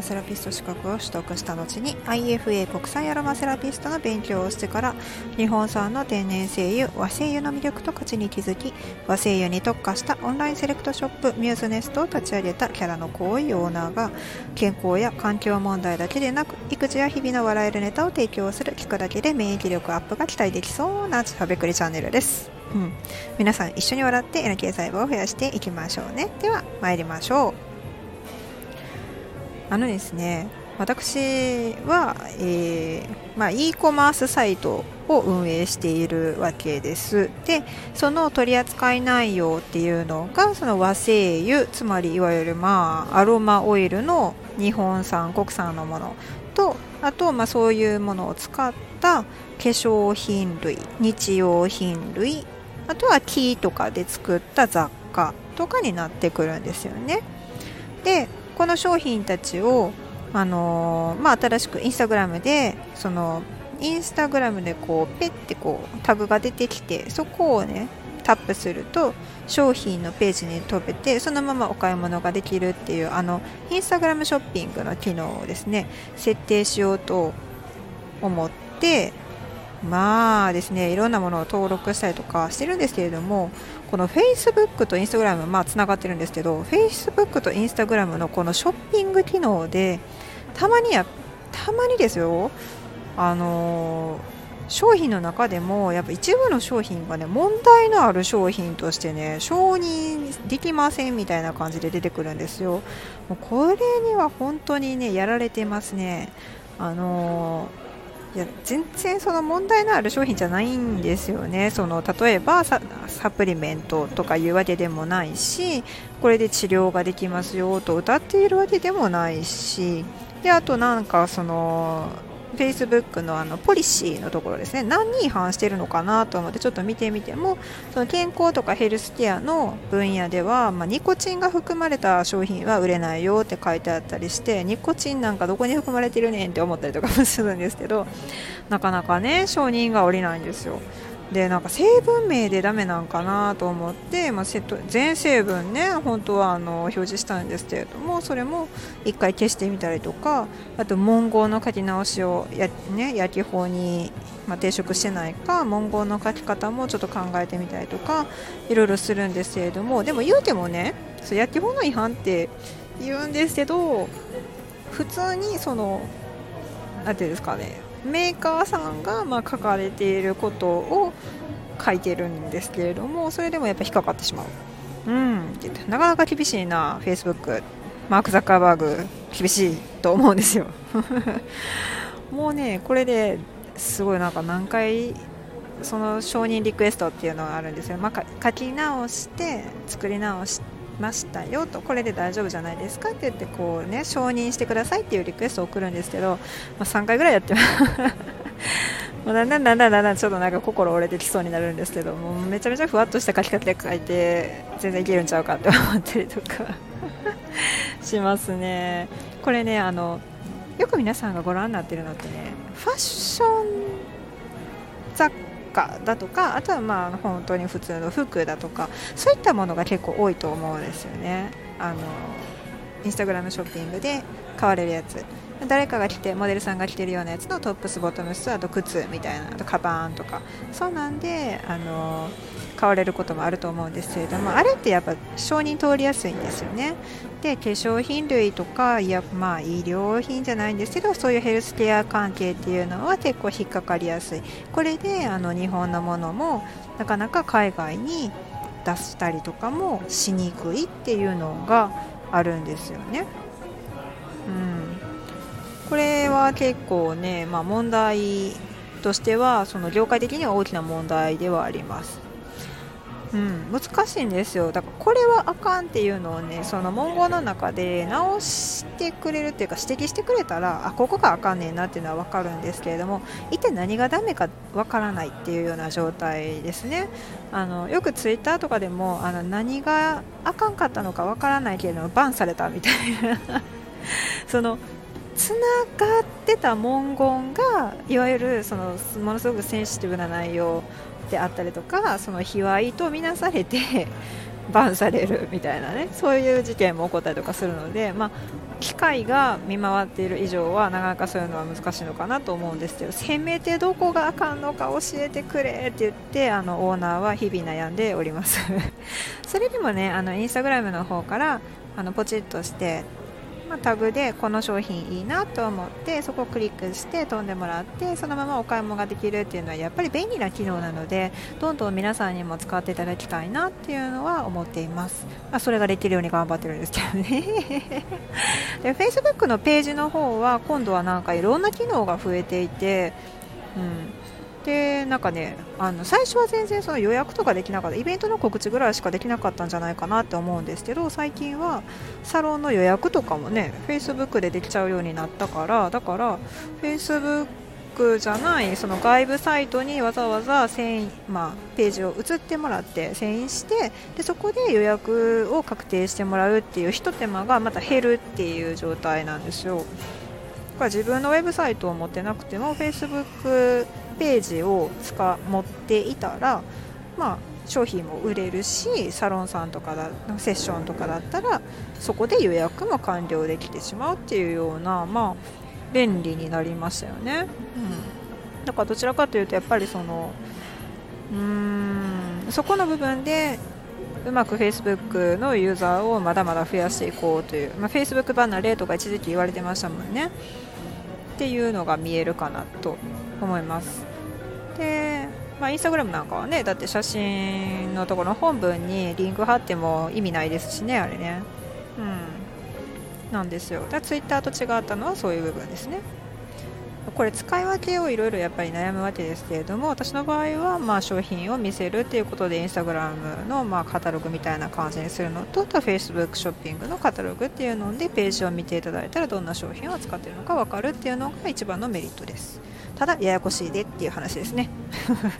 マセラピスト資格を取得した後に IFA 国際アロマセラピストの勉強をしてから日本産の天然精油和精油の魅力と価値に気づき和精油に特化したオンラインセレクトショップミューズネストを立ち上げたキャラの濃いオーナーが健康や環境問題だけでなく育児や日々の笑えるネタを提供する聞くだけで免疫力アップが期待できそうなしゃべくりチャンネルです。うん、皆さん一緒に笑って NK 細胞を増やしていきましょうね。では参りましょう。あのですね私は、えーまあ、e コマースサイトを運営しているわけです。でその取り扱い内容っていうのがその和精油つまりいわゆる、まあ、アロマオイルの日本産国産のものとあと、まあ、そういうものを使った化粧品類日用品類あとは木とかで作った雑貨とかになってくるんですよね。でこの商品たちを、あのー、まあ、新しくインスタグラムでそのインスタグラムでこうペッてこうタグが出てきてそこをねタップすると商品のページに飛べてそのままお買い物ができるっていうあのインスタグラムショッピングの機能をですね設定しようと思ってまあですねいろんなものを登録したりとかしてるんですけれどもこの Facebook と Instagram まあつながってるんですけど Facebook と Instagram のこのショッピング機能でたまにやたまにですよあのー、商品の中でもやっぱ一部の商品がね問題のある商品としてね承認できませんみたいな感じで出てくるんですよ。もうこれには本当にねやられてますね。あのーいや全然その問題のある商品じゃないんですよね。その例えばサプリメントとかいうわけでもないしこれで治療ができますよと歌っているわけでもないし。であとなんかその Facebook のあのポリシーのところですね何に違反しているのかなと思ってちょっと見てみてもその健康とかヘルスケアの分野では、まあ、ニコチンが含まれた商品は売れないよって書いてあったりしてニコチンなんかどこに含まれてるねんって思ったりとかもするんですけどなかなかね承認が下りないんですよ。でなんか成分名でダメなんかなと思って、まあ、全成分ね本当はあの表示したんですけれどもそれも1回消してみたりとかあと文言の書き直しをや、ね、焼き法に、まあ、抵触してないか文言の書き方もちょっと考えてみたりとかいろいろするんですけれどもでも言うてもねそう焼き法の違反って言うんですけど普通にその何ていうんですかねメーカーさんがま書かれていることを書いてるんですけれどもそれでもやっぱ引っかかってしまう。うん、なかなか厳しいな、フェイスブック、マーク・ザッカーバーグ、厳しいと思うんですよ。もうね、これですごいなんか何回、その承認リクエストっていうのがあるんですよ、まあ、書き直して、作り直して、ましたよとこれで大丈夫じゃないですかって言ってこうね承認してくださいっていうリクエストを送るんですけど、まあ、3回ぐらいやってます。もうだんだんだんだんだんだんちょっとなんか心折れてきそうになるんですけどもうめちゃめちゃふわっとした書き方で書いて全然いけるんちゃうかって思ったりとか。しますね。これねあのよく皆さんがご覧になってるのってねファッション雑貨だとかあとはまあ本当に普通の服だとかそういったものが結構多いと思うんですよね。あのインスタグラムショッピングで買われるやつ。誰かが着てモデルさんが着てるようなやつのトップスボトムスあと靴みたいなあとカバンとか。そうなんであの買われることもあると思うんですけれどもあれってやっぱ承認通りやすいんですよね。で化粧品類とかいやまあ医療品じゃないんですけどそういうヘルスケア関係っていうのは結構引っかかりやすい。これであの日本のものもなかなか海外に出したりとかもしにくいっていうのがあるんですよね。うん、これは結構ね、まあ、問題としてはその業界的には大きな問題ではあります。うん、難しいんですよ。だからこれはあかんっていうのをねその文言の中で直してくれるっていうか指摘してくれたらあここがあかんねんなっていうのは分かるんですけれども一体何がダメか分からないっていうような状態ですね。あのよくツイッターとかでもあの何があかんかったのか分からないけれどもバンされたみたいな。そのつながってた文言がいわゆるそのものすごくセンシティブな内容であったりとかその卑猥とみなされて バンされるみたいなねそういう事件も起こったりとかするので、まあ、機械が見回っている以上はなかなかそういうのは難しいのかなと思うんですけどせめてどこがあかんのか教えてくれって言ってあのオーナーは日々悩んでおります。それでもねあのインスタグラムの方からあのポチッとしてまあ、タグでこの商品いいなと思ってそこをクリックして飛んでもらってそのままお買い物ができるっていうのはやっぱり便利な機能なのでどんどん皆さんにも使っていただきたいなっていうのは思っています、まあ、それができるように頑張ってるんですけどね。で Facebook のページの方は今度はなんかいろんな機能が増えていて、うん、でなんかねあの最初は全然その予約とかできなかったイベントの告知ぐらいしかできなかったんじゃないかなって思うんですけど最近はサロンの予約とかもね Facebook でできちゃうようになったからだから Facebook じゃないその外部サイトにわざわざ遷移、まあ、ページを移ってもらって遷移してでそこで予約を確定してもらうっていうひと手間がまた減るっていう状態なんですよ。自分のウェブサイトを持ってなくても Facebook ページを使持っていたら、まあ、商品も売れるしサロンさんとかだセッションとかだったらそこで予約も完了できてしまうっていうような、まあ、便利になりましたよね。うん、だからどちらかというとやっぱりそのうーんそこの部分でうまく Facebook のユーザーをまだまだ増やしていこうという、まあ、Facebook 離れとか一時期言われてましたもんね。っていうのが見えるかなと思います。で、まあ、インスタグラムなんかはねだって写真のところの本文にリンク貼っても意味ないですしねあれね。うん。なんですよ。だツイッターと違ったのはそういう部分ですね。これ使い分けをいろいろやっぱり悩むわけですけれども私の場合はまあ商品を見せるということでインスタグラムのまあカタログみたいな感じにするのとあとは Facebook ショッピングのカタログっていうのでページを見ていただいたらどんな商品を使っているのか分かるっていうのが一番のメリットです。ただややこしいでっていう話ですね。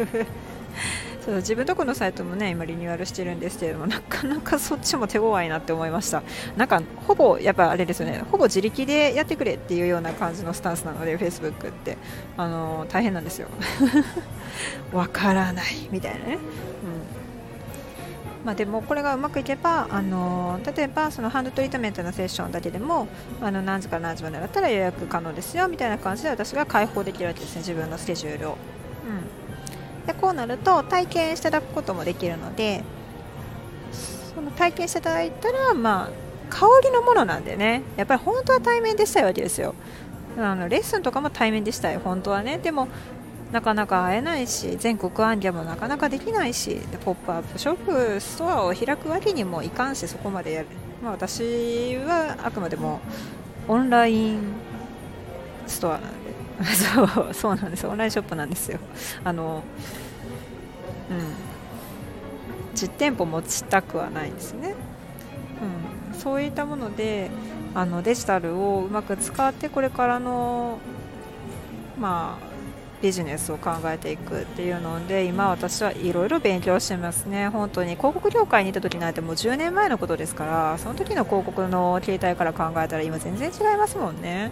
そう自分とこのサイトもね今リニューアルしてるんですけれどもなかなかそっちも手強いなって思いました。なんかほぼやっぱあれですよね。ほぼ自力でやってくれっていうような感じのスタンスなので Facebook って。あの大変なんですよ。わからないみたいなね、うん。まあ、でもこれがうまくいけばあの例えばそのハンドトリートメントのセッションだけでもあの何時から何時までだったら予約可能ですよみたいな感じで私が開放できるわけですね自分のスケジュールを。うん、でこうなると体験していただくこともできるのでその体験していただいたら、まあ、香りのものなんでねやっぱり本当は対面でしたいわけですよ。あのレッスンとかも対面でしたい本当はねでもなかなか会えないし全国行脚もなかなかできないしでポップアップショップストアを開くわけにもいかんしそこまでやる、まあ、私はあくまでもオンラインストア。なんでそうそうなんです。オンラインショップなんですよ。あのうん。実店舗持ちたくはないですね、うん、そういったものであのデジタルをうまく使ってこれからのまあビジネスを考えていくっていうので今私はいろいろ勉強してますね。本当に広告業界にいた時なんてもう10年前のことですからその時の広告の形態から考えたら今全然違いますもんね。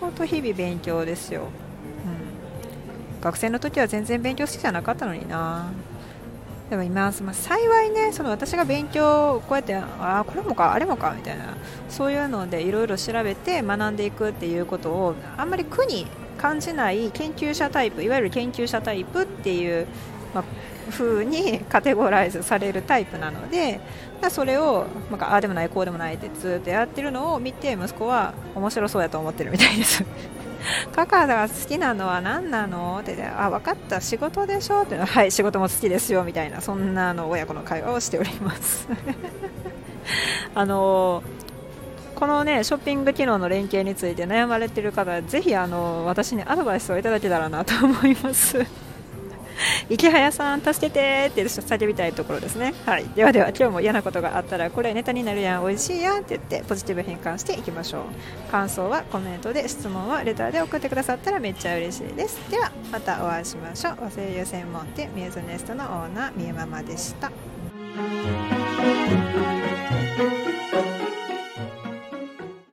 本当日々勉強ですよ、うん、学生の時は全然勉強好きじゃなかったのにな。でも今、まあ、幸いねその私が勉強こうやってああこれもかあれもかみたいな。そういうのでいろいろ調べて学んでいくっていうことをあんまり苦に感じない研究者タイプいわゆる研究者タイプっていう、まあ、風にカテゴライズされるタイプなのでそれをなんかああでもないこうでもないってずっとやってるのを見て息子は面白そうやと思ってるみたいです。カカが好きなのは何なのってあ分かった仕事でしょっての。ははい仕事も好きですよみたいなそんなの親子の会話をしております。あのこのねショッピング機能の連携について悩まれている方はぜひあの私にアドバイスをいただけたらなと思います。池早さん助けてって叫びたいところですね。はい。ではでは今日も嫌なことがあったらこれネタになるやん。美味しいやんって言ってポジティブ変換していきましょう。感想はコメントで質問はレターで送ってくださったらめっちゃ嬉しいです。ではまたお会いしましょう。和製油専門店ミューズネストのオーナーみゆママでした。